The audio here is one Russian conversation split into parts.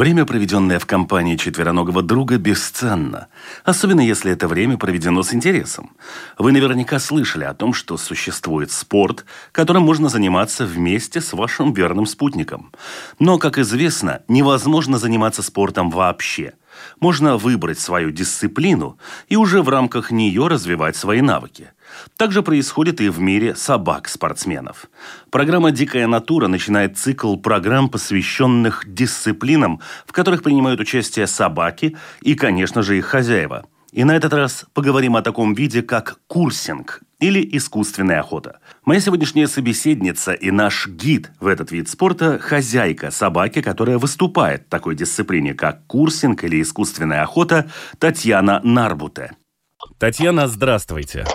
Время, проведенное в компании четвероногого друга, бесценно, особенно если это время проведено с интересом. Вы наверняка слышали о том, что существует спорт, которым можно заниматься вместе с вашим верным спутником. Но, как известно, невозможно заниматься спортом вообще. Можно выбрать свою дисциплину и уже в рамках нее развивать свои навыки – так же происходит и в мире собак-спортсменов. Программа «Дикая натура» начинает цикл программ, посвященных дисциплинам, в которых принимают участие собаки и, конечно же, их хозяева. И на этот раз поговорим о таком виде, как курсинг или искусственная охота. Моя сегодняшняя собеседница и наш гид в этот вид спорта – хозяйка собаки, которая выступает в такой дисциплине, как курсинг или искусственная охота, Татьяна Нарбуте. Татьяна, здравствуйте.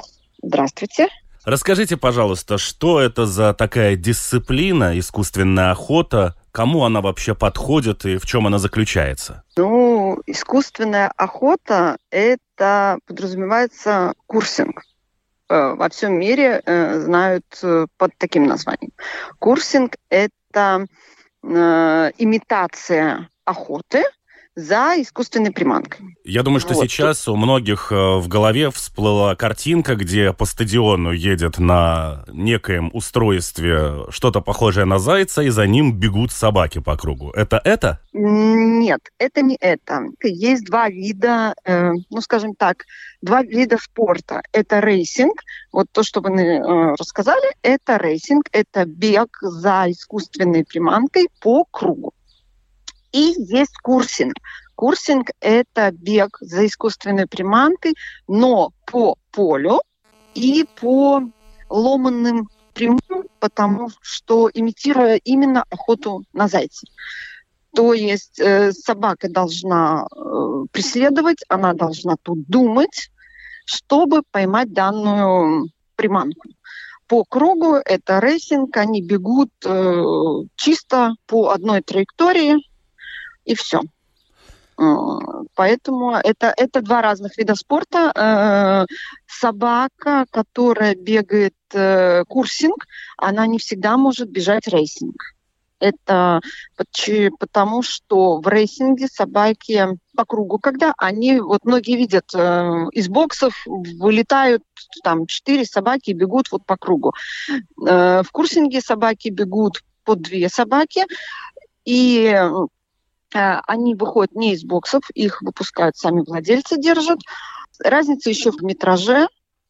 Здравствуйте. Расскажите, пожалуйста, что это за такая дисциплина, искусственная охота, кому она вообще подходит и в чем она заключается? Ну, искусственная охота – это подразумевается курсинг. Э, во всем мире э, знают э, под таким названием. Курсинг – это имитация охоты – за искусственной приманкой. Я думаю, что вот. сейчас у многих э, в голове всплыла картинка, где по стадиону едет на некоем устройстве что-то похожее на зайца, и за ним бегут собаки по кругу. Это это? Нет, это не это. Есть два вида, э, ну, скажем так, два вида спорта. Это рейсинг, вот то, что вы э, рассказали, это рейсинг, это бег за искусственной приманкой по кругу. И есть курсинг. Курсинг – это бег за искусственной приманкой, но по полю и по ломанным прямым, потому что имитируя именно охоту на зайца. То есть э, собака должна э, преследовать, она должна тут думать, чтобы поймать данную приманку. По кругу это рейсинг, они бегут э, чисто по одной траектории, и все. Поэтому это, это два разных вида спорта. Э, собака, которая бегает э, курсинг, она не всегда может бежать рейсинг. Это потому, что в рейсинге собаки по кругу, когда они, вот многие видят, э, из боксов вылетают там четыре собаки и бегут вот по кругу. в курсинге собаки бегут по две собаки, и Э, они выходят не из боксов, их выпускают сами владельцы, держат. Разница еще в метраже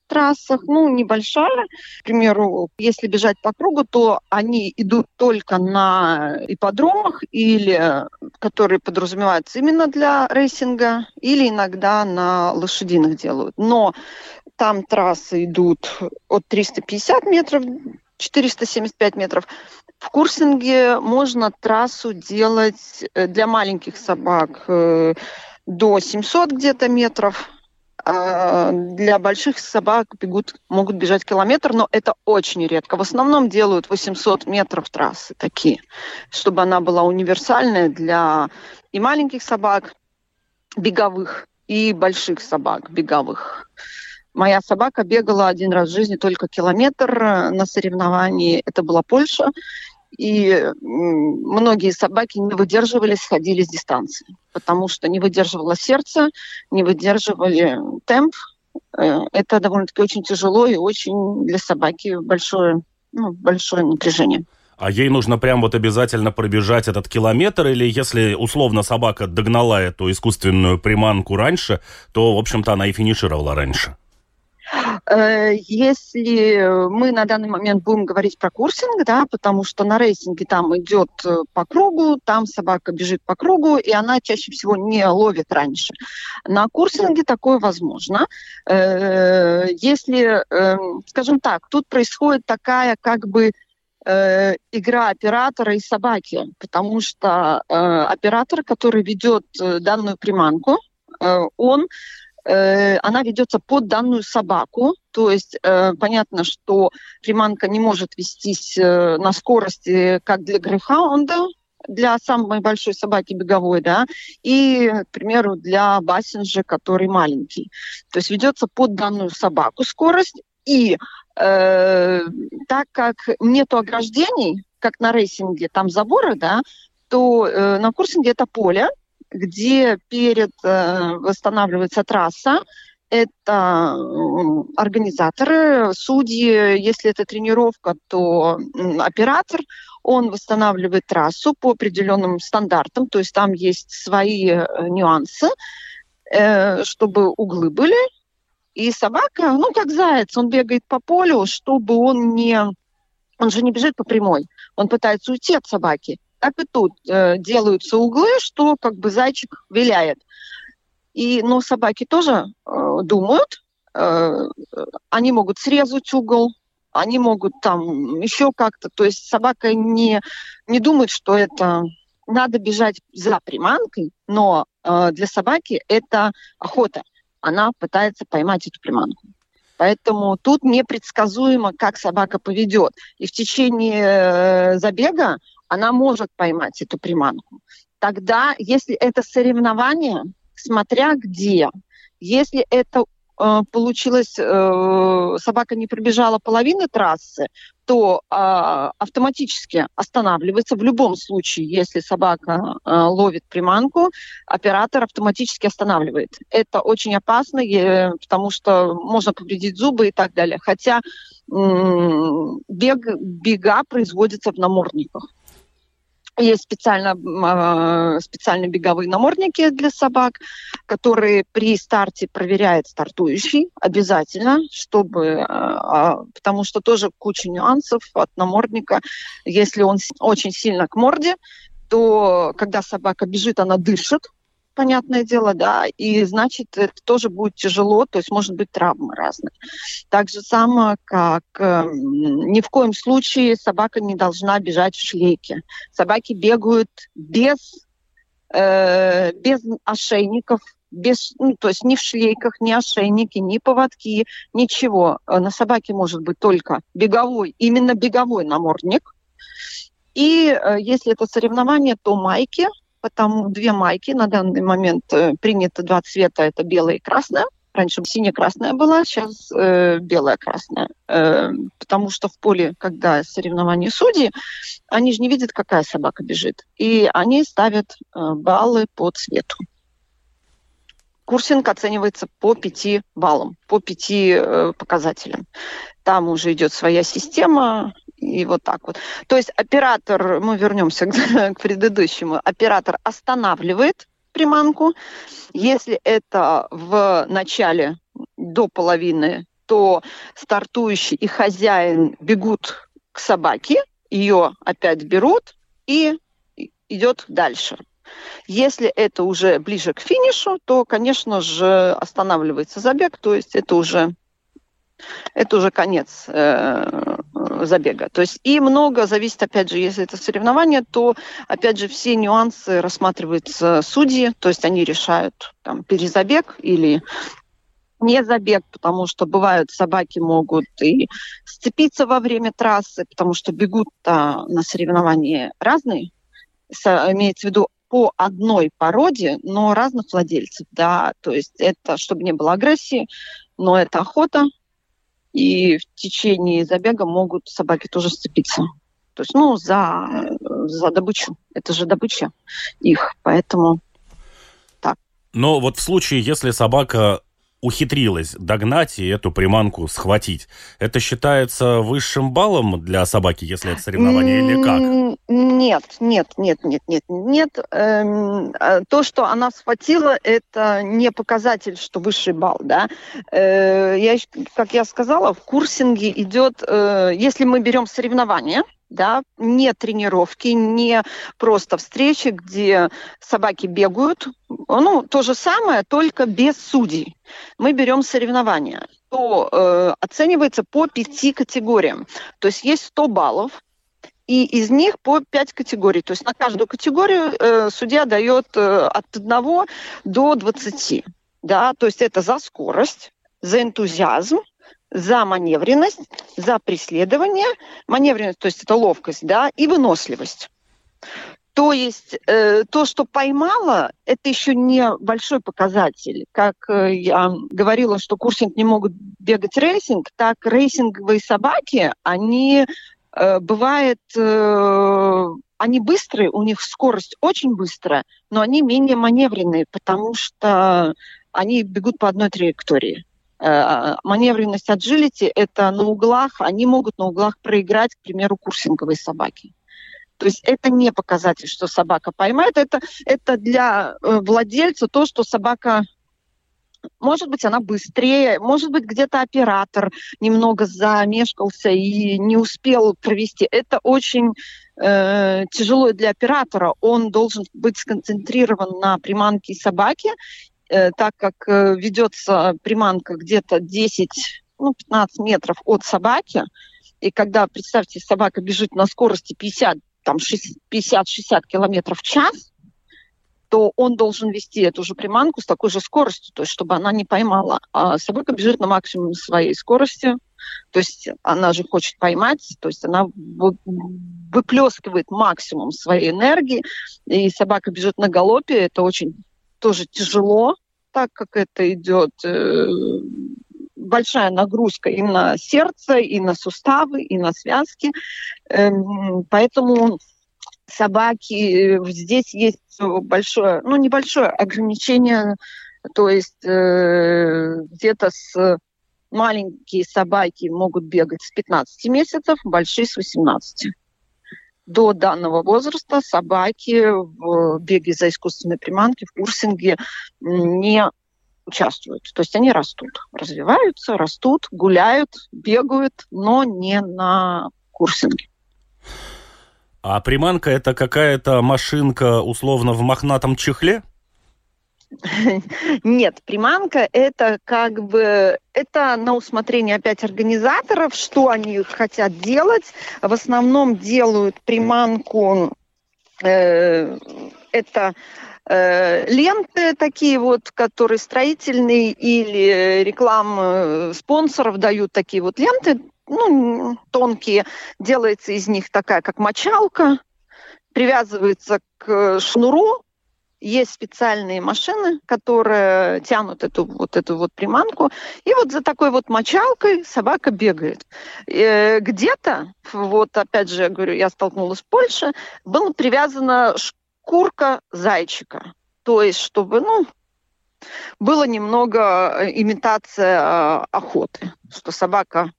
трассах, ну, небольшая. К примеру, если бежать по кругу, то они идут только на ипподромах, или которые подразумеваются именно для рейсинга, или иногда на лошадиных делают. Но там трассы идут от 350 метров 475 метров. В курсинге можно трассу делать э, для маленьких собак э, до 700 где-то метров. А для больших собак бегут, могут бежать километр, но это очень редко. В основном делают 800 метров трассы такие, чтобы она была универсальная для и маленьких собак беговых, и больших собак беговых. Моя собака бегала один раз в жизни только километр э, на соревновании. Это была Польша. И многие собаки не выдерживали, сходили с дистанции, потому что не выдерживало сердце, не выдерживали темп. Э, это довольно-таки очень тяжело и очень для собаки большое, ну, большое напряжение. А ей нужно прям вот обязательно пробежать этот километр, или если условно собака догнала эту искусственную приманку раньше, то, в общем-то, она и финишировала раньше? Э, если мы на данный момент будем говорить про курсинг, да, потому что на рейсинге там идет э, по кругу, там собака бежит по кругу, и она чаще всего не ловит раньше. На курсинге такое возможно. Э, если, эм, скажем так, тут происходит такая как бы игра оператора и собаки, потому что оператор, который ведет данную приманку, он она ведется под данную собаку, то есть э, понятно, что приманка не может вестись э, на скорости, как для грейхаунда, для самой большой собаки беговой, да, и, к примеру, для бассинджа, который маленький. То есть ведется под данную собаку скорость, и э, так как нету ограждений, как на рейсинге, там заборы, да, то э, на курсинге это поле, где перед э, восстанавливается трасса, это организаторы, судьи, если это тренировка, то оператор, он восстанавливает трассу по определенным стандартам, то есть там есть свои э, нюансы, э, чтобы углы были. И собака, ну, как заяц, он бегает по полю, чтобы он не... Он же не бежит по прямой, он пытается уйти от собаки. Так и тут э, делаются углы, что как бы зайчик виляет. И, но собаки тоже э, думают, э, они могут срезать угол, они могут там еще как-то, то есть собака не, не думает, что это надо бежать за приманкой, но э, для собаки это охота. Она пытается поймать эту приманку. Поэтому тут непредсказуемо, как собака поведет. И в течение э, забега она может поймать эту приманку. Тогда, если это соревнование, смотря где, если это Э, получилось, э, собака не пробежала половины трассы, то а, автоматически останавливается. В любом случае, если собака э, ловит приманку, оператор автоматически останавливает. Это очень опасно, потому что можно повредить зубы и так далее. Хотя бег, бега производятся в намордниках. Есть специально, а, специальные беговые намордники для собак, которые при старте проверяет стартующий обязательно, чтобы, а, потому что тоже куча нюансов от намордника. Если он очень сильно к морде, то когда собака бежит, она дышит, понятное дело, да, и значит, это тоже будет тяжело, то есть может быть травмы разные. Так же самое, как э, ни в коем случае собака не должна бежать в шлейке. Собаки бегают без, э, без ошейников, без, ну, то есть ни в шлейках, ни ошейники, ни поводки, ничего. На собаке может быть только беговой, именно беговой намордник. И э, если это соревнование, то майки – потому две майки. На данный момент э, принято два цвета, это белая и красная. Раньше сине-красная была, сейчас э, белая-красная. Э, потому что в поле, когда соревнования судьи, они же не видят, какая собака бежит. И они ставят э, баллы по цвету. Курсинг оценивается по пяти баллам, по пяти э, показателям. Там уже идет своя система, и вот так вот. То есть оператор, мы вернемся к, к предыдущему, оператор останавливает приманку. Если это в начале до половины, то стартующий и хозяин бегут к собаке, ее опять берут и идет дальше. Если это уже ближе к финишу, то, конечно же, останавливается забег, то есть это уже это уже конец э, забега. То есть и много зависит, опять же, если это соревнование, то, опять же, все нюансы рассматриваются судьи, то есть они решают там перезабег или не забег, потому что бывают собаки могут и сцепиться во время трассы, потому что бегут-то на соревнования разные, имеется в виду по одной породе, но разных владельцев, да, то есть это, чтобы не было агрессии, но это охота, и в течение забега могут собаки тоже сцепиться. То есть, ну, за, за добычу. Это же добыча их, поэтому так. Но вот в случае, если собака ухитрилась догнать и эту приманку схватить. Это считается высшим баллом для собаки, если это соревнование, или как? Нет, нет, нет, нет, нет, нет. Эм, а то, что она схватила, это не показатель, что высший балл, да. Э, я, как я сказала, в курсинге идет, э, если мы берем соревнования, да, не тренировки, не просто встречи, где собаки бегают, ну, то же самое, только без судей. Мы берем соревнования, то э, оценивается по пяти категориям. То есть есть 100 баллов, и из них по пять категорий. То есть на каждую категорию э, судья дает э, от 1 до 20. Да? То есть это за скорость, за энтузиазм, за маневренность, за преследование. Маневренность, то есть это ловкость, да, и выносливость. То есть э, то, что поймала, это еще не большой показатель. Как э, я говорила, что курсинг не могут бегать рейсинг, так рейсинговые собаки, они Э, бывает, э, они быстрые, у них скорость очень быстрая, но они менее маневренные, потому что они бегут по одной траектории. Э, маневренность agility – это на углах, они могут на углах проиграть, к примеру, курсинговые собаки. То есть это не показатель, что собака поймает, это, это для владельца то, что собака может быть, она быстрее, может быть, где-то оператор немного замешкался и не успел провести. Это очень э, тяжело для оператора. Он должен быть сконцентрирован на приманке собаки, э, так как э, ведется приманка где-то 10 ну, 15 метров от собаки, и когда, представьте, собака бежит на скорости 50, там 50-60 километров в час, то он должен вести эту же приманку с такой же скоростью, то есть чтобы она не поймала. А собака бежит на максимум своей скорости, то есть она же хочет поймать, то есть она выплескивает максимум своей энергии, и собака бежит на галопе, это очень тоже тяжело, так как это идет э, большая нагрузка и на сердце, и на суставы, и на связки. Эм, поэтому собаки. Э, здесь есть большое, ну, небольшое ограничение, то есть э, где-то с маленькие собаки могут бегать с 15 месяцев, большие с 18. До данного возраста собаки в беге за искусственной приманки, в курсинге не участвуют. То есть они растут, развиваются, растут, гуляют, бегают, но не на курсинге. А приманка это какая-то машинка условно в мохнатом чехле? Нет, приманка это как бы это на усмотрение опять организаторов, что они хотят делать. В основном делают приманку э, это э, ленты такие вот, которые строительные или рекламы спонсоров дают такие вот ленты ну, тонкие, делается из них такая, как мочалка, привязывается к шнуру, есть специальные машины, которые тянут эту вот эту вот приманку, и вот за такой вот мочалкой собака бегает. Э, где-то, вот опять же, я говорю, я столкнулась в Польше, была привязана шкурка зайчика. То есть, чтобы, ну, было немного э, имитация э, охоты, что собака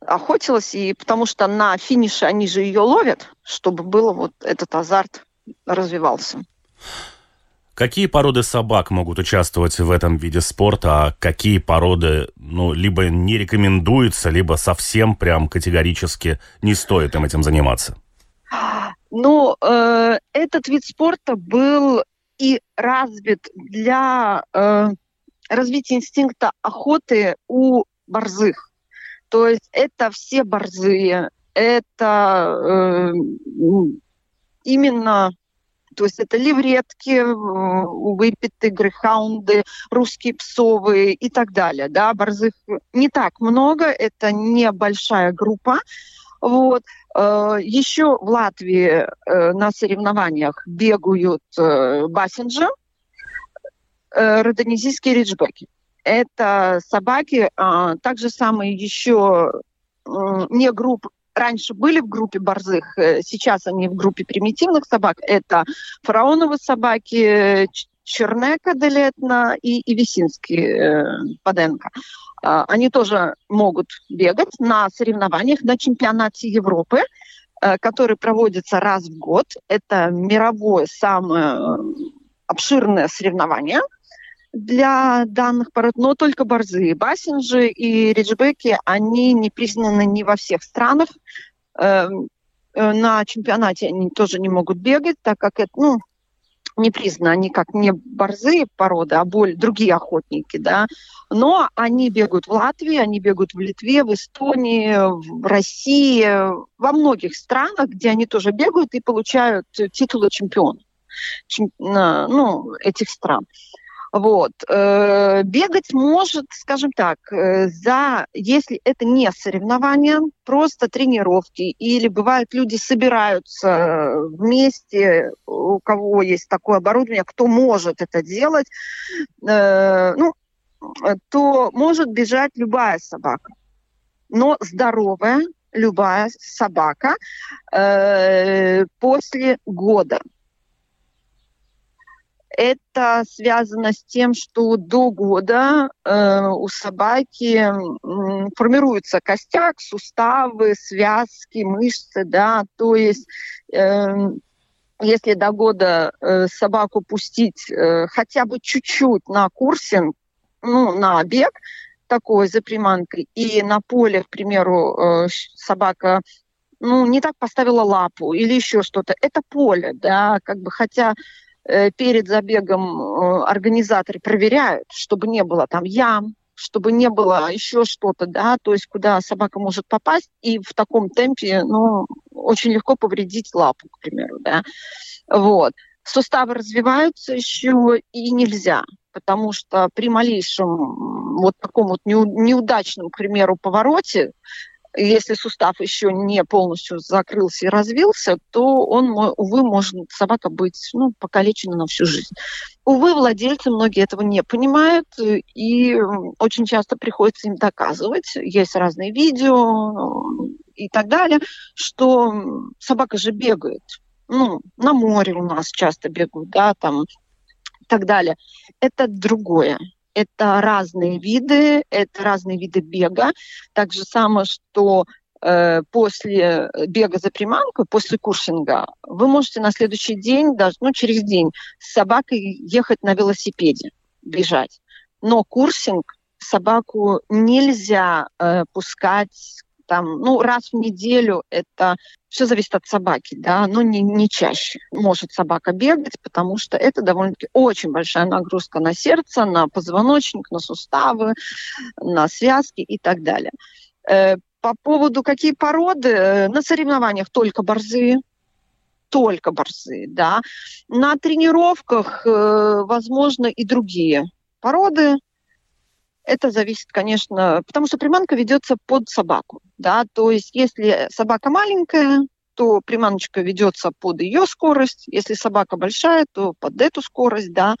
охотилась, и потому что на финише они же ее ловят, чтобы было вот этот азарт развивался. Какие породы собак могут участвовать в этом виде спорта, а какие породы, ну, либо не рекомендуются, либо совсем прям категорически не стоит им этим заниматься? Ну, э, этот вид спорта был и развит для э, развития инстинкта охоты у борзых. То есть это все борзые, это э, именно то есть это левретки, э, выпиты, грейхаунды, русские псовые и так далее. Да, борзых не так много, это небольшая группа. Вот. Э, Еще в Латвии э, на соревнованиях бегают бассинджи, родонезийские риджбеки. Это собаки, а, также самые еще не групп, раньше были в группе борзых, сейчас они в группе примитивных собак. Это фараоновые собаки, Чернека Делетна и, и Висинский э, Паденко. А, они тоже могут бегать на соревнованиях на чемпионате Европы, э, который проводится раз в год. Это мировое самое обширное соревнование для данных пород, но только борзые. Бассинджи и риджбеки, они не признаны ни во всех странах. Эм, э, на чемпионате они тоже не могут бегать, так как это, ну, не признаны, они как не борзые породы, а более другие охотники, да, но они бегают в Латвии, они бегают в Литве, в Эстонии, в России, во многих странах, где они тоже бегают и получают титулы чемпиона ну, этих стран. Вот. Э, бегать может, скажем так, э, за, если это не соревнования, просто тренировки, или бывает люди собираются вместе, у кого есть такое оборудование, кто может это делать, э, ну, то может бежать любая собака. Но здоровая любая собака после года это связано с тем, что до года э, у собаки э, формируется костяк, суставы, связки, мышцы, да, то есть э, если до года э, собаку пустить э, хотя бы чуть-чуть на курсинг, ну, на бег такой за приманкой, и на поле, к примеру, э, собака ну, не так поставила лапу или еще что-то, это поле, да, как бы, хотя перед забегом э, организаторы проверяют, чтобы не было там ям, чтобы не было еще что-то, да, то есть куда собака может попасть и в таком темпе, ну, очень легко повредить лапу, к примеру, да. Вот. Суставы развиваются еще и нельзя, потому что при малейшем вот таком вот неудачном, к примеру, повороте если сустав еще не полностью закрылся и развился, то он, увы, может собака быть ну, покалечена на всю жизнь. Увы, владельцы многие этого не понимают, и очень часто приходится им доказывать. Есть разные видео и так далее, что собака же бегает. Ну, на море у нас часто бегают, да, там и так далее. Это другое это разные виды, это разные виды бега. Так же самое, что э, после бега за приманку, после курсинга, вы можете на следующий день, даже ну, через день, с собакой ехать на велосипеде, бежать. Но курсинг собаку нельзя э, пускать там, ну, раз в неделю это все зависит от собаки, да, но не, не чаще может собака бегать, потому что это довольно-таки очень большая нагрузка на сердце, на позвоночник, на суставы, на связки и так далее. Э, по поводу какие породы, э, на соревнованиях только борзые, только борзые, да. На тренировках, э, возможно, и другие породы, это зависит, конечно, потому что приманка ведется под собаку, да, то есть если собака маленькая, то приманочка ведется под ее скорость, если собака большая, то под эту скорость, да.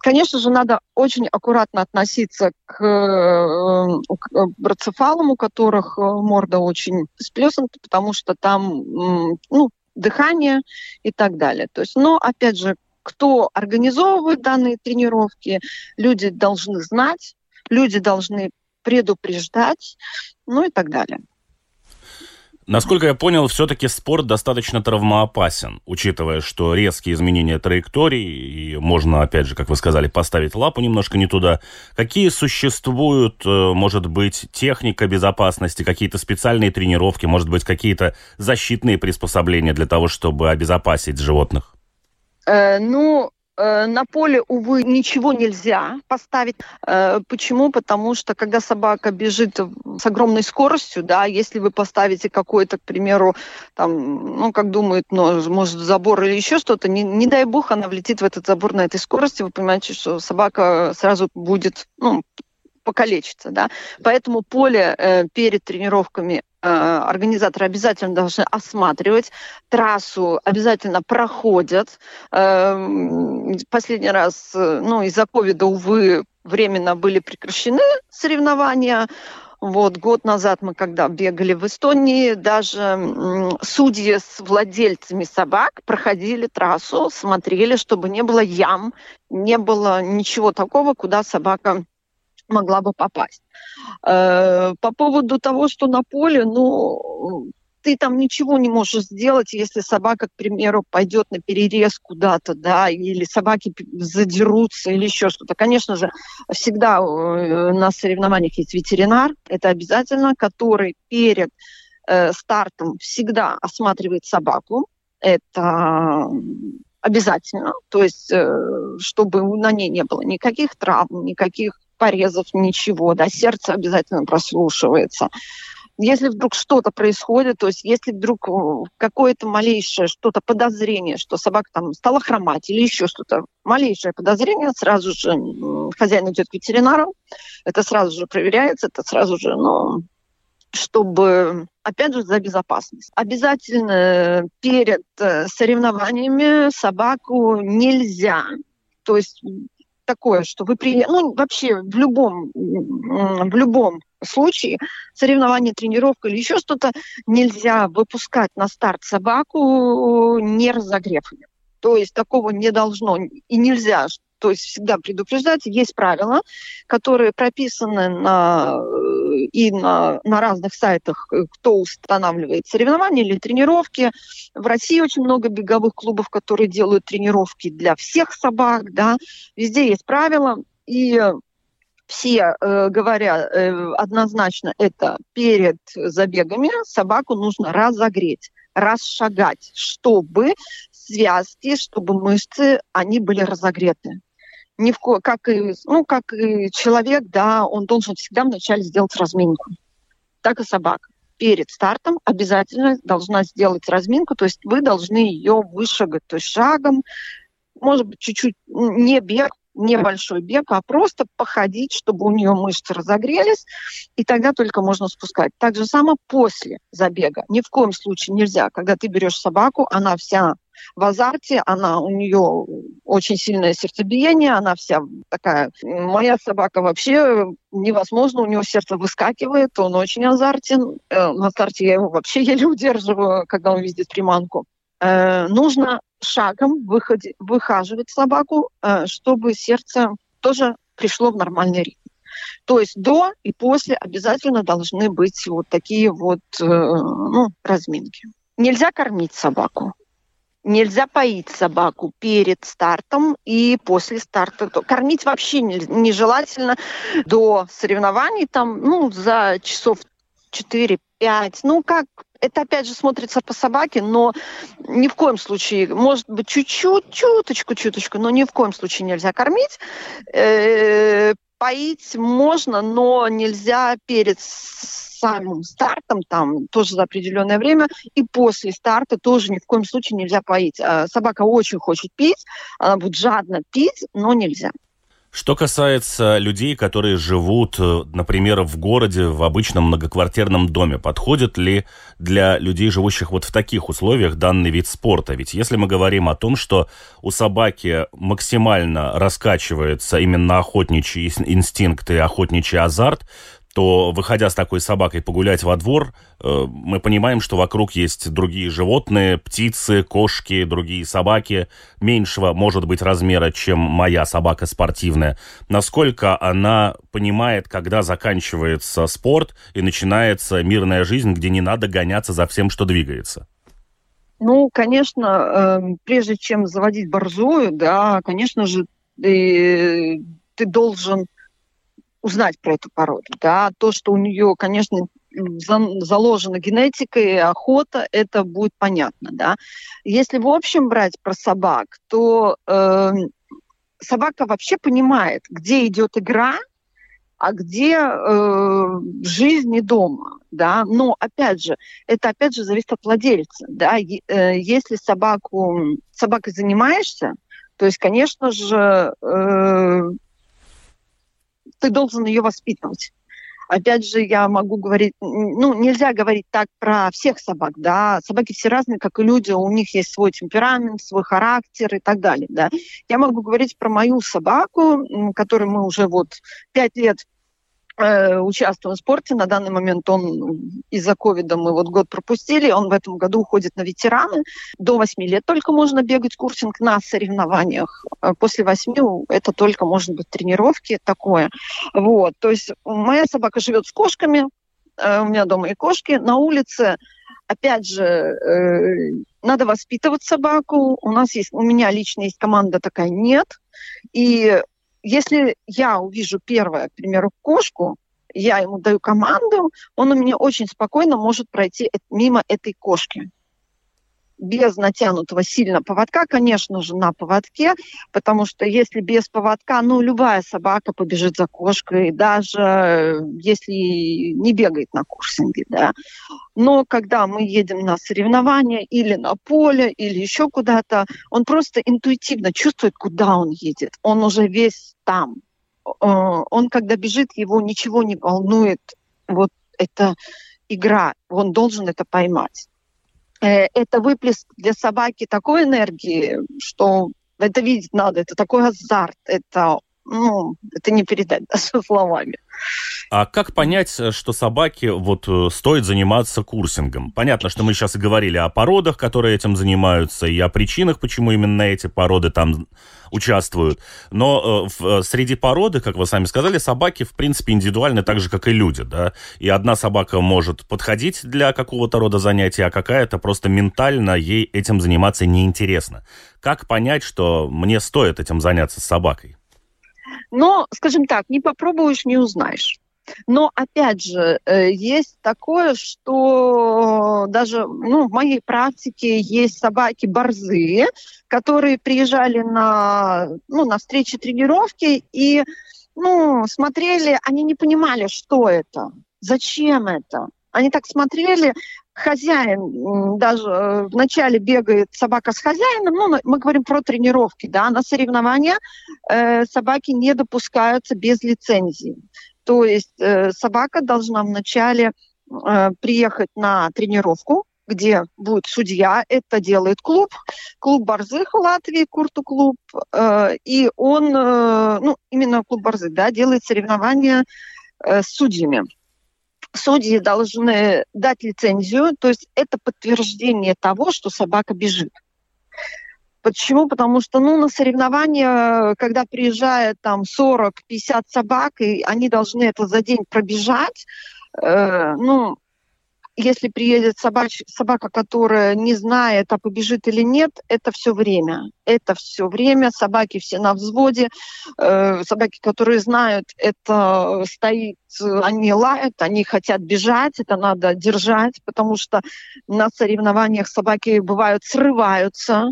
Конечно же, надо очень аккуратно относиться к, э, к брацефалам, у которых э, морда очень сплеснута, потому что там ну, дыхание и так далее. То есть, но опять же, кто организовывает данные тренировки, люди должны знать, люди должны предупреждать, ну и так далее. Насколько я понял, все-таки спорт достаточно травмоопасен, учитывая, что резкие изменения траектории, и можно, опять же, как вы сказали, поставить лапу немножко не туда. Какие существуют, э, может быть, техника безопасности, какие-то специальные тренировки, может быть, какие-то защитные приспособления для того, чтобы обезопасить животных? Э, ну, э, на поле, увы, ничего нельзя поставить. Э, почему? Потому что когда собака бежит с огромной скоростью, да, если вы поставите какой-то, к примеру, там, ну, как думают, ну, может, забор или еще что-то, не, не дай бог, она влетит в этот забор на этой скорости, вы понимаете, что собака сразу будет, ну, покалечиться, да. Поэтому поле э, перед тренировками организаторы обязательно должны осматривать, трассу обязательно проходят. Э, последний раз, э, ну, из-за ковида, увы, временно были прекращены соревнования. Вот год назад мы когда бегали в Эстонии, даже судьи с владельцами собак проходили трассу, смотрели, чтобы не было ям, не было ничего такого, куда собака могла бы попасть. Э, по поводу того, что на поле, ну, ты там ничего не можешь сделать, если собака, к примеру, пойдет на перерез куда-то, да, или собаки задерутся, или еще что-то. Конечно же, всегда э, на соревнованиях есть ветеринар, это обязательно, который перед э, стартом всегда осматривает собаку. Это обязательно. То есть, э, чтобы на ней не было никаких травм, никаких порезов, ничего. Да, сердце обязательно прослушивается. Если вдруг что-то происходит, то есть если вдруг э, какое-то малейшее что-то подозрение, что собака там стала хромать или еще что-то, малейшее подозрение, сразу же хозяин идет к ветеринару, это сразу же проверяется, это сразу же, ну, чтобы, опять же, за безопасность. Обязательно перед э, соревнованиями собаку нельзя, то есть такое, что вы при... ну вообще в любом в любом случае соревнование, тренировка или еще что-то нельзя выпускать на старт собаку не разогрев. То есть такого не должно и нельзя, то есть всегда предупреждать. Есть правила, которые прописаны на, и на, на разных сайтах, кто устанавливает соревнования или тренировки. В России очень много беговых клубов, которые делают тренировки для всех собак. Да. Везде есть правила. И все э, говорят э, однозначно, это перед забегами собаку нужно разогреть расшагать, чтобы связки, чтобы мышцы, они были разогреты ни в ко... как и, ну, как и человек, да, он должен всегда вначале сделать разминку. Так и собака. Перед стартом обязательно должна сделать разминку, то есть вы должны ее вышагать, то есть шагом, может быть, чуть-чуть не бег, небольшой бег, а просто походить, чтобы у нее мышцы разогрелись, и тогда только можно спускать. Так же самое после забега. Ни в коем случае нельзя, когда ты берешь собаку, она вся в азарте, она у нее очень сильное сердцебиение, она вся такая. Моя собака вообще невозможно, у него сердце выскакивает, он очень азартен. Э, на старте я его вообще еле удерживаю, когда он видит приманку. Э, нужно шагом выходи, выхаживать собаку, э, чтобы сердце тоже пришло в нормальный ритм. То есть до и после обязательно должны быть вот такие вот ну, разминки. Нельзя кормить собаку. Нельзя поить собаку перед стартом и после старта. Кормить вообще нежелательно до соревнований, там, ну, за часов 4-5. Ну, как это опять же смотрится по собаке, но ни в коем случае, может быть, чуть-чуть, чуточку, чуточку, но ни в коем случае нельзя кормить. Э, поить можно, но нельзя перед самым стартом, там тоже за определенное время, и после старта тоже ни в коем случае нельзя поить. А собака очень хочет пить, она будет жадно пить, но нельзя. Что касается людей, которые живут, э, например, в городе, в обычном многоквартирном доме, подходит ли для людей, живущих вот в таких условиях, данный вид спорта? Ведь если мы говорим о том, что у собаки максимально раскачивается именно охотничий инстинкт и охотничий азарт, то, выходя с такой собакой погулять во двор, э, мы понимаем, что вокруг есть другие животные, птицы, кошки, другие собаки меньшего, может быть, размера, чем моя собака спортивная. Насколько она понимает, когда заканчивается спорт и начинается мирная жизнь, где не надо гоняться за всем, что двигается? Ну, конечно, э, прежде чем заводить борзую, да, конечно же, ты, ты должен узнать про эту породу. Да? То, что у нее, конечно, заложена генетика и охота, это будет понятно. Да? Если в общем брать про собак, то э, собака вообще понимает, где идет игра, а где э, жизнь и дома, да, но опять же, это опять же зависит от владельца, да, э, если собаку, собакой занимаешься, то есть, конечно же, э, ты должен ее воспитывать. Опять же, я могу говорить, ну, нельзя говорить так про всех собак, да, собаки все разные, как и люди, у них есть свой темперамент, свой характер и так далее, да. Я могу говорить про мою собаку, которой мы уже вот пять лет Э, участвуем в спорте. На данный момент он из-за ковида мы вот год пропустили. Он в этом году уходит на ветераны. До 8 лет только можно бегать курсинг на соревнованиях. Э, после 8 это только может быть тренировки такое. Вот. То есть моя собака живет с кошками. Э, у меня дома и кошки. На улице опять же, надо воспитывать собаку. У нас есть, у меня лично есть команда такая нет. И если я увижу первое, к примеру, кошку, я ему даю команду, он у меня очень спокойно может пройти мимо этой кошки. Без натянутого сильно поводка, конечно же, на поводке, потому что если без поводка, ну, любая собака побежит за кошкой, даже если не бегает на курсинге, да. Но когда мы едем на соревнования или на поле, или еще куда-то, он просто интуитивно чувствует, куда он едет. Он уже весь там. Э, он, когда бежит, его ничего не волнует. Вот это игра, он должен это поймать. Э, это выплеск для собаки такой энергии, что это видеть надо, это такой азарт, это ну, это не передать даже словами. А как понять, что собаке вот э, стоит заниматься курсингом? Понятно, что мы сейчас и говорили о породах, которые этим занимаются, и о причинах, почему именно эти породы там участвуют. Но э, в, э, среди породы, как вы сами сказали, собаки, в принципе, индивидуальны так же, как и люди, да? И одна собака может подходить для какого-то рода занятия, а какая-то просто ментально ей этим заниматься неинтересно. Как понять, что мне стоит этим заняться с собакой? Но, скажем так, не попробуешь, не узнаешь. Но, опять же, э, есть такое, что даже ну, в моей практике есть собаки борзые, которые приезжали на, ну, на встречи тренировки и ну, смотрели, они не понимали, что это, зачем это. Они так смотрели, хозяин даже э, вначале бегает собака с хозяином, ну, мы говорим про тренировки, да, на соревнования э, собаки не допускаются без лицензии. То есть э, собака должна вначале э, приехать на тренировку, где будет судья, это делает клуб, клуб Борзых в Латвии, Курту клуб, э, и он, э, ну, именно клуб Борзых, да, делает соревнования э, с судьями судьи должны дать лицензию, то есть это подтверждение того, что собака бежит. Почему? Потому что ну, на соревнования, когда приезжает там 40-50 собак, и они должны это за день пробежать, э, ну, если приедет собач, собака, которая не знает, а побежит или нет, это все время. Это все время. Собаки все на взводе. Э, собаки, которые знают, это стоит, они лают, они хотят бежать, это надо держать, потому что на соревнованиях собаки бывают срываются,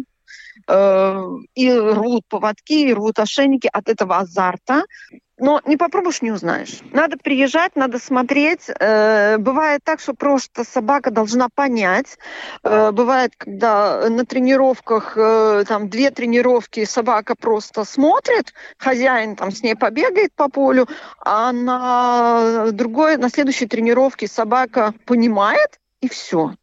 э, и рвут поводки, и рвут ошейники от этого азарта. Но не попробуешь, не узнаешь. Надо приезжать, надо смотреть. Э, бывает так, что просто собака должна понять. Э, бывает, когда на тренировках, э, там, две тренировки собака просто смотрит, хозяин там с ней побегает по полю, а на другой, на следующей тренировке собака понимает, и все.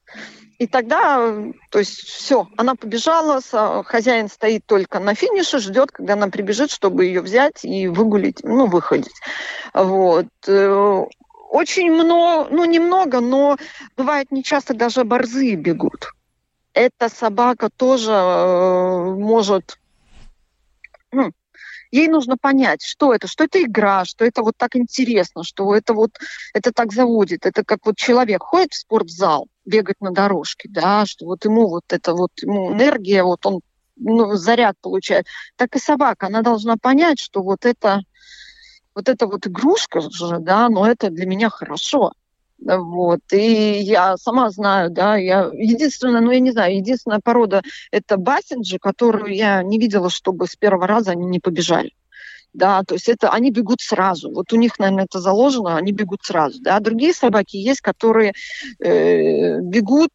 И тогда, то есть все, она побежала, хозяин стоит только на финише, ждет, когда она прибежит, чтобы ее взять и выгулить, ну, выходить. Вот. Э, очень много, ну, немного, но бывает нечасто даже борзые бегут. Эта собака тоже э, может ну, ей нужно понять, что это, что это игра, что это вот так интересно, что это вот, это так заводит. Это как вот человек ходит в спортзал, бегать на дорожке, да, что вот ему вот это вот, ему энергия, вот он ну, заряд получает. Так и собака, она должна понять, что вот это, вот это вот игрушка же, да, но это для меня хорошо. Вот. И я сама знаю, да, я единственная, ну я не знаю, единственная порода это бассинджи, которую я не видела, чтобы с первого раза они не побежали. Да, то есть это они бегут сразу. Вот у них, наверное, это заложено, они бегут сразу. Да, другие собаки есть, которые э, бегут,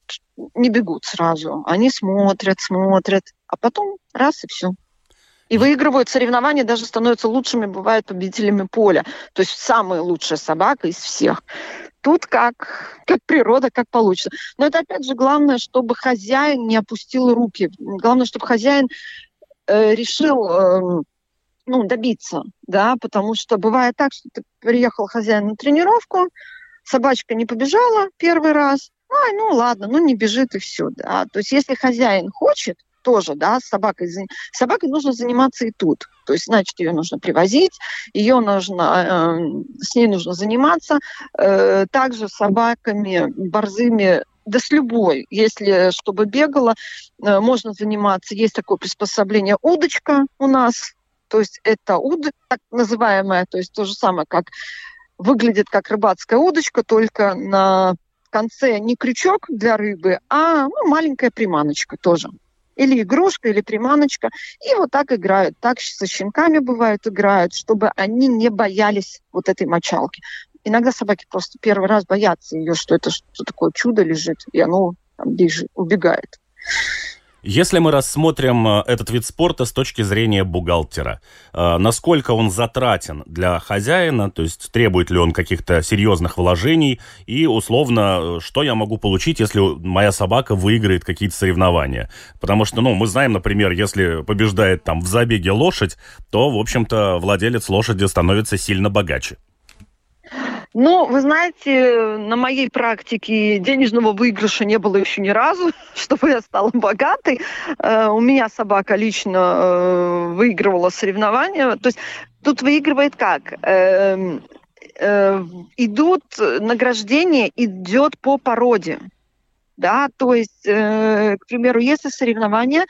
не бегут сразу. Они смотрят, смотрят, а потом раз и все. И выигрывают соревнования, даже становятся лучшими, бывают победителями поля. То есть самая лучшая собака из всех. Тут как, как природа, как получится. Но это опять же главное, чтобы хозяин не опустил руки. Главное, чтобы хозяин э, решил э, ну, добиться, да, потому что бывает так, что ты приехал хозяин на тренировку, собачка не побежала первый раз, ай, ну ладно, ну не бежит и все, да. То есть если хозяин хочет, тоже, да, с собакой, с собакой нужно заниматься и тут. То есть, значит, ее нужно привозить, ее нужно, э, с ней нужно заниматься. Э, также собаками борзыми да с любой, если чтобы бегала, э, можно заниматься. Есть такое приспособление удочка у нас, то есть это удочка, так называемая, то есть то же самое, как выглядит как рыбацкая удочка, только на конце не крючок для рыбы, а ну, маленькая приманочка тоже. Или игрушка, или приманочка. И вот так играют. Так со щенками бывает играют, чтобы они не боялись вот этой мочалки. Иногда собаки просто первый раз боятся ее, что это что такое чудо лежит, и оно там бежит, убегает. Если мы рассмотрим э, этот вид спорта с точки зрения бухгалтера, э, насколько он затратен для хозяина, то есть требует ли он каких-то серьезных вложений, и условно, э, что я могу получить, если моя собака выиграет какие-то соревнования. Потому что, ну, мы знаем, например, если побеждает там в забеге лошадь, то, в общем-то, владелец лошади становится сильно богаче. Ну, вы знаете, на моей практике денежного выигрыша не было еще ни разу, чтобы я стала богатой. Э, у меня собака лично э, выигрывала соревнования. То есть тут выигрывает как? Эм, э, идут награждение идет по породе да, то есть, э, к примеру, если соревнования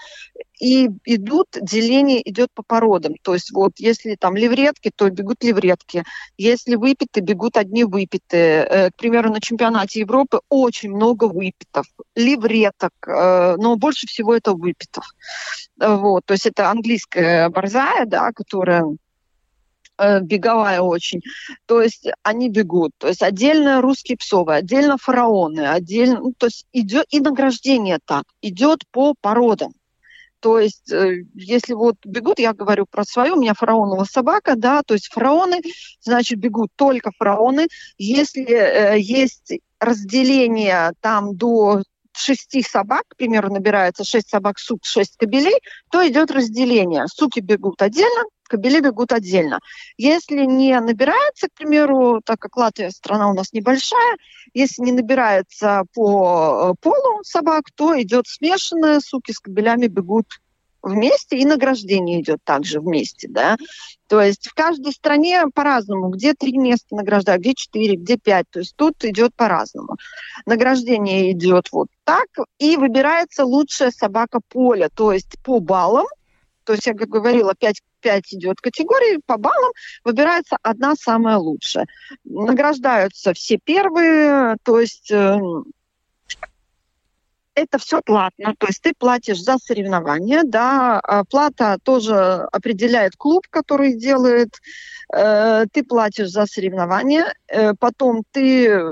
и идут, деление идет по породам, то есть вот если там левретки, то бегут левретки, если выпиты, бегут одни выпитые. Э, к примеру, на чемпионате Европы очень много выпитов, левреток, э, но больше всего это выпитов. Вот, то есть это английская борзая, да, которая Э, беговая очень. То есть они бегут. То есть отдельно русские псовые, отдельно фараоны, отдельно... Ну, то есть идет и награждение так, идет по породам. То есть, э, если вот бегут, я говорю про свою, у меня фараоновая собака, да, то есть фараоны, значит, бегут только фараоны. Если э, есть разделение там до шести собак, к примеру, набирается шесть собак сук, шесть кобелей, то идет разделение. Суки бегут отдельно, кобели бегут отдельно. Если не набирается, к примеру, так как Латвия страна у нас небольшая, если не набирается по э, полу собак, то идет смешанная, суки с кобелями бегут вместе, и награждение идет также вместе, да. То есть в каждой стране по-разному, где три места награждают, где четыре, где пять, то есть тут идет по-разному. Награждение идет вот так, и выбирается лучшая собака поля, то есть по баллам, то есть, я как говорила, 5, 5 идет категории, по баллам выбирается одна самая лучшая. Награждаются все первые, то есть э, это все платно, то есть ты платишь за соревнования, да, а плата тоже определяет клуб, который делает, э, ты платишь за соревнования, э, потом ты,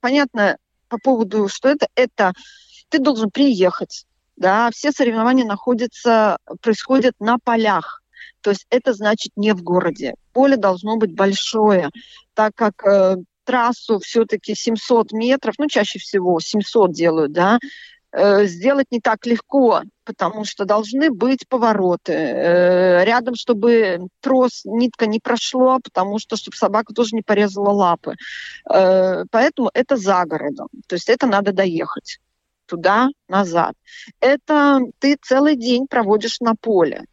понятно, по поводу, что это, это ты должен приехать, да, все соревнования находятся, происходят на полях. То есть это значит не в городе. Поле должно быть большое, так как э, трассу все-таки 700 метров, ну чаще всего 700 делают, да, э, сделать не так легко, потому что должны быть повороты. Э, рядом, чтобы трос, нитка не прошло, потому что, чтобы собака тоже не порезала лапы. Э, поэтому это за городом. То есть это надо доехать туда, назад. Это ты целый день проводишь на поле.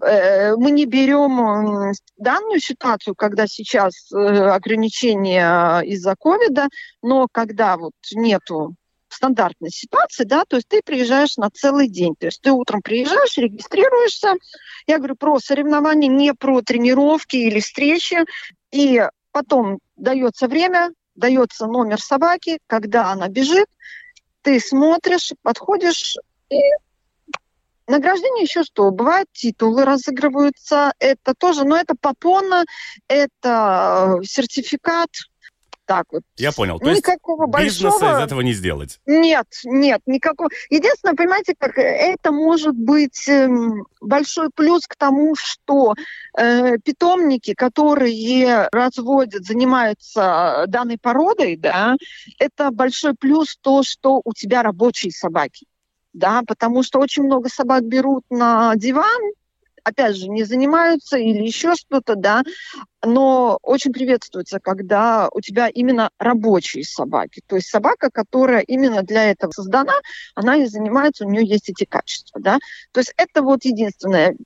Э, мы не берем данную ситуацию, когда сейчас э, ограничения из-за ковида, но когда вот нету стандартной ситуации, да, то есть ты приезжаешь на целый день, то есть ты утром приезжаешь, регистрируешься, я говорю про соревнования, не про тренировки или встречи, и потом дается время, дается номер собаки, когда она бежит, ты смотришь, подходишь, и награждение еще что? Бывают титулы разыгрываются, это тоже, но это попона, это э, сертификат, так вот. Я понял. То никакого есть большого... бизнеса из этого не сделать? Нет, нет, никакого. Единственное, понимаете, как это может быть э, большой плюс к тому, что э, питомники, которые разводят, занимаются данной породой, да, это большой плюс то, что у тебя рабочие собаки. Да, потому что очень много собак берут на диван, опять же, не занимаются или еще что-то, да, но очень приветствуется, когда у тебя именно рабочие собаки. То есть собака, которая именно для этого создана, она и занимается, у нее есть эти качества, да. То есть это вот единственное.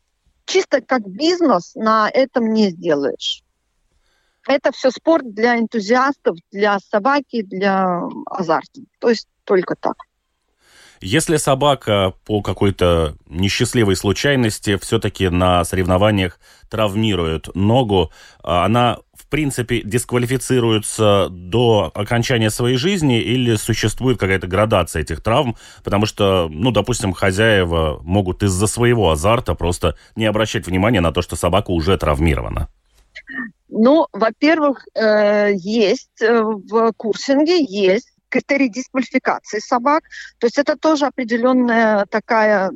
Чисто как бизнес на этом не сделаешь. Это все спорт для энтузиастов, для собаки, для азарта. То есть только так. Если собака по какой-то несчастливой случайности все-таки на соревнованиях травмирует ногу, а она в принципе дисквалифицируется до окончания своей жизни или существует какая-то градация этих травм, потому что, ну, допустим, хозяева могут из-за своего азарта просто не обращать внимания на то, что собака уже травмирована? Ну, во-первых, э, есть э, в курсинге есть критерий дисквалификации собак. То есть это тоже определенная такая,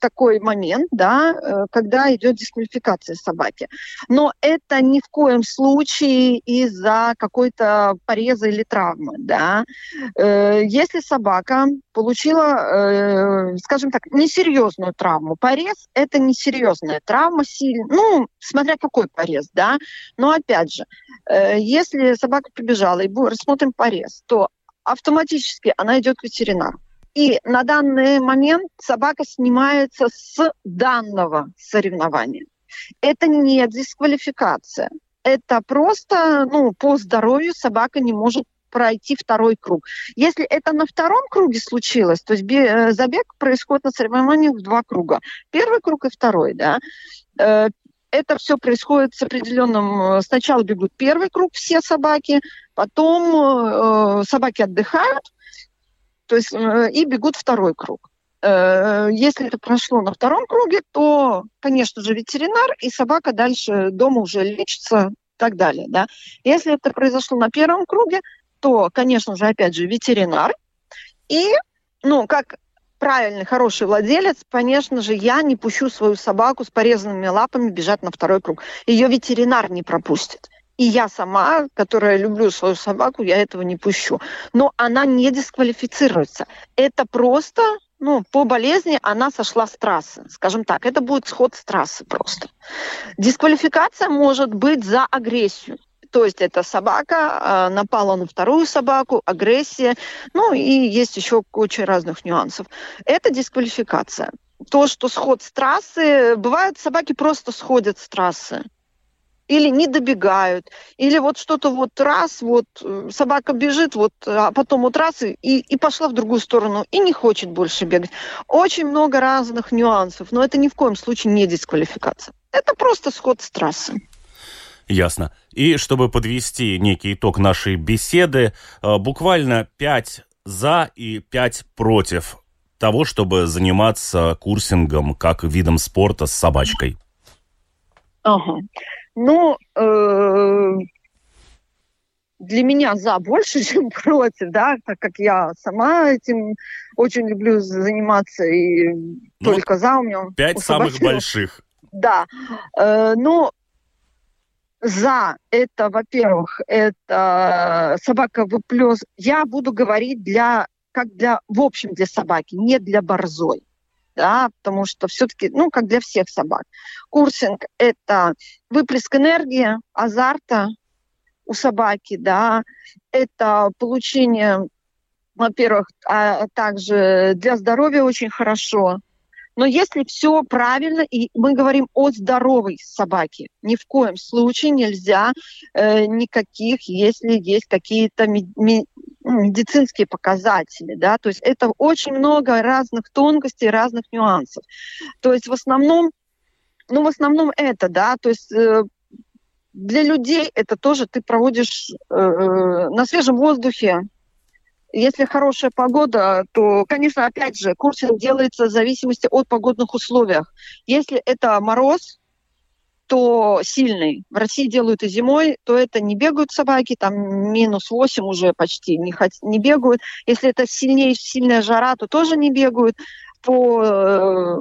такой момент, да, э, когда идет дисквалификация собаки. Но это ни в коем случае из-за какой-то пореза или травмы. Да. Э, если собака получила, э, скажем так, несерьезную травму, порез – это несерьезная травма, ну, смотря какой порез, да, но опять же, если собака побежала и рассмотрим порез, то автоматически она идет к ветеринару. И на данный момент собака снимается с данного соревнования. Это не дисквалификация. Это просто, ну, по здоровью собака не может пройти второй круг. Если это на втором круге случилось, то есть э, забег происходит на соревнованиях в два круга. Первый круг и второй, да. Это все происходит с определенным... Э, сначала бегут первый круг все собаки, потом э, собаки отдыхают, то есть э, и бегут второй круг. Э, если это прошло на втором круге, то, конечно же, ветеринар и собака дальше дома уже лечится и так далее. Да? Если это произошло на первом круге, то, конечно же, опять же, ветеринар. И, ну, как правильный, хороший владелец, конечно же, я не пущу свою собаку с порезанными лапами бежать на второй круг. Ее ветеринар не пропустит. И я сама, которая люблю свою собаку, я этого не пущу. Но она не дисквалифицируется. Это просто, ну, по болезни она сошла с трассы. Скажем так, это будет сход с трассы просто. Дисквалификация может быть за агрессию. То есть это собака э, напала на вторую собаку, агрессия, ну и есть еще куча разных нюансов. Это дисквалификация. То, что сход с трассы, бывает, собаки просто сходят с трассы или не добегают, или вот что-то вот раз, вот э, собака бежит, вот, а потом вот раз и, и пошла в другую сторону, и не хочет больше бегать. Очень много разных нюансов, но это ни в коем случае не дисквалификация. Это просто сход с трассы. Ясно. И чтобы подвести некий итог нашей беседы, э, буквально пять за и пять против того, чтобы заниматься курсингом как видом спорта с собачкой. Ага. Ну, э, для меня за больше, чем против, да, так как я сама этим очень люблю заниматься и ну, только за у меня. Пять самых больших. Да. Э, ну, за это, во-первых, это собака выплес. Я буду говорить для как для, в общем, для собаки, не для борзой. Да, потому что все-таки, ну, как для всех собак. Курсинг – это выплеск энергии, азарта у собаки, да, это получение, во-первых, а также для здоровья очень хорошо, но если все правильно, и мы говорим о здоровой собаке, ни в коем случае нельзя э, никаких, если есть какие-то медицинские показатели, да, то есть это очень много разных тонкостей, разных нюансов. То есть в основном, ну, в основном это, да, то есть э, для людей это тоже ты проводишь э, э на свежем воздухе, если хорошая погода, то, конечно, опять же, курсинг делается в зависимости от погодных условий. Если это мороз, то сильный. В России делают и зимой, то это не бегают собаки, там минус 8 уже почти не, не бегают. Если это сильнее, сильная жара, то тоже не бегают по э,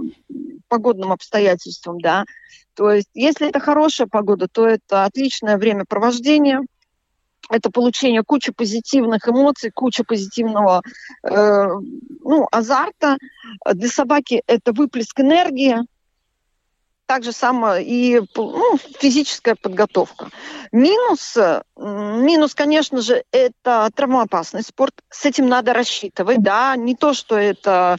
погодным обстоятельствам, да. То есть, если это хорошая погода, то это отличное времяпровождение – это получение кучи позитивных эмоций, куча позитивного э, ну, азарта. Для собаки это выплеск энергии, так же самое и ну, физическая подготовка. Минус, минус, конечно же, это травмоопасный спорт. С этим надо рассчитывать, да, не то, что это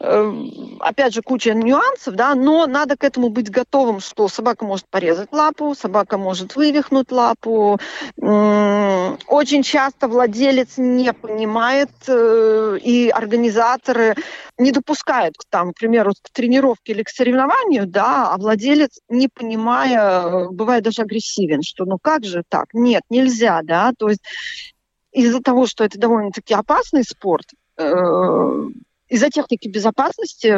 опять же, куча нюансов, да, но надо к этому быть готовым, что собака может порезать лапу, собака может вывихнуть лапу. Очень часто владелец не понимает, э, и организаторы не допускают, там, к примеру, к тренировке или к соревнованию, да, а владелец, не понимая, бывает даже агрессивен, что ну как же так? Нет, нельзя, да, то есть из-за того, что это довольно-таки опасный спорт, э, из-за техники безопасности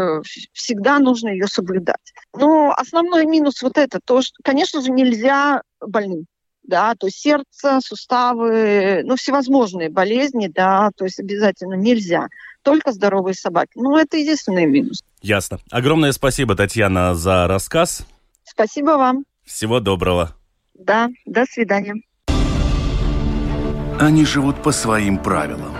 всегда нужно ее соблюдать. Но основной минус вот это, то, что, конечно же, нельзя больным да, то есть сердце, суставы, ну, всевозможные болезни, да, то есть обязательно нельзя. Только здоровые собаки. Ну, это единственный минус. Ясно. Огромное спасибо, Татьяна, за рассказ. Спасибо вам. Всего доброго. Да, до свидания. Они живут по своим правилам.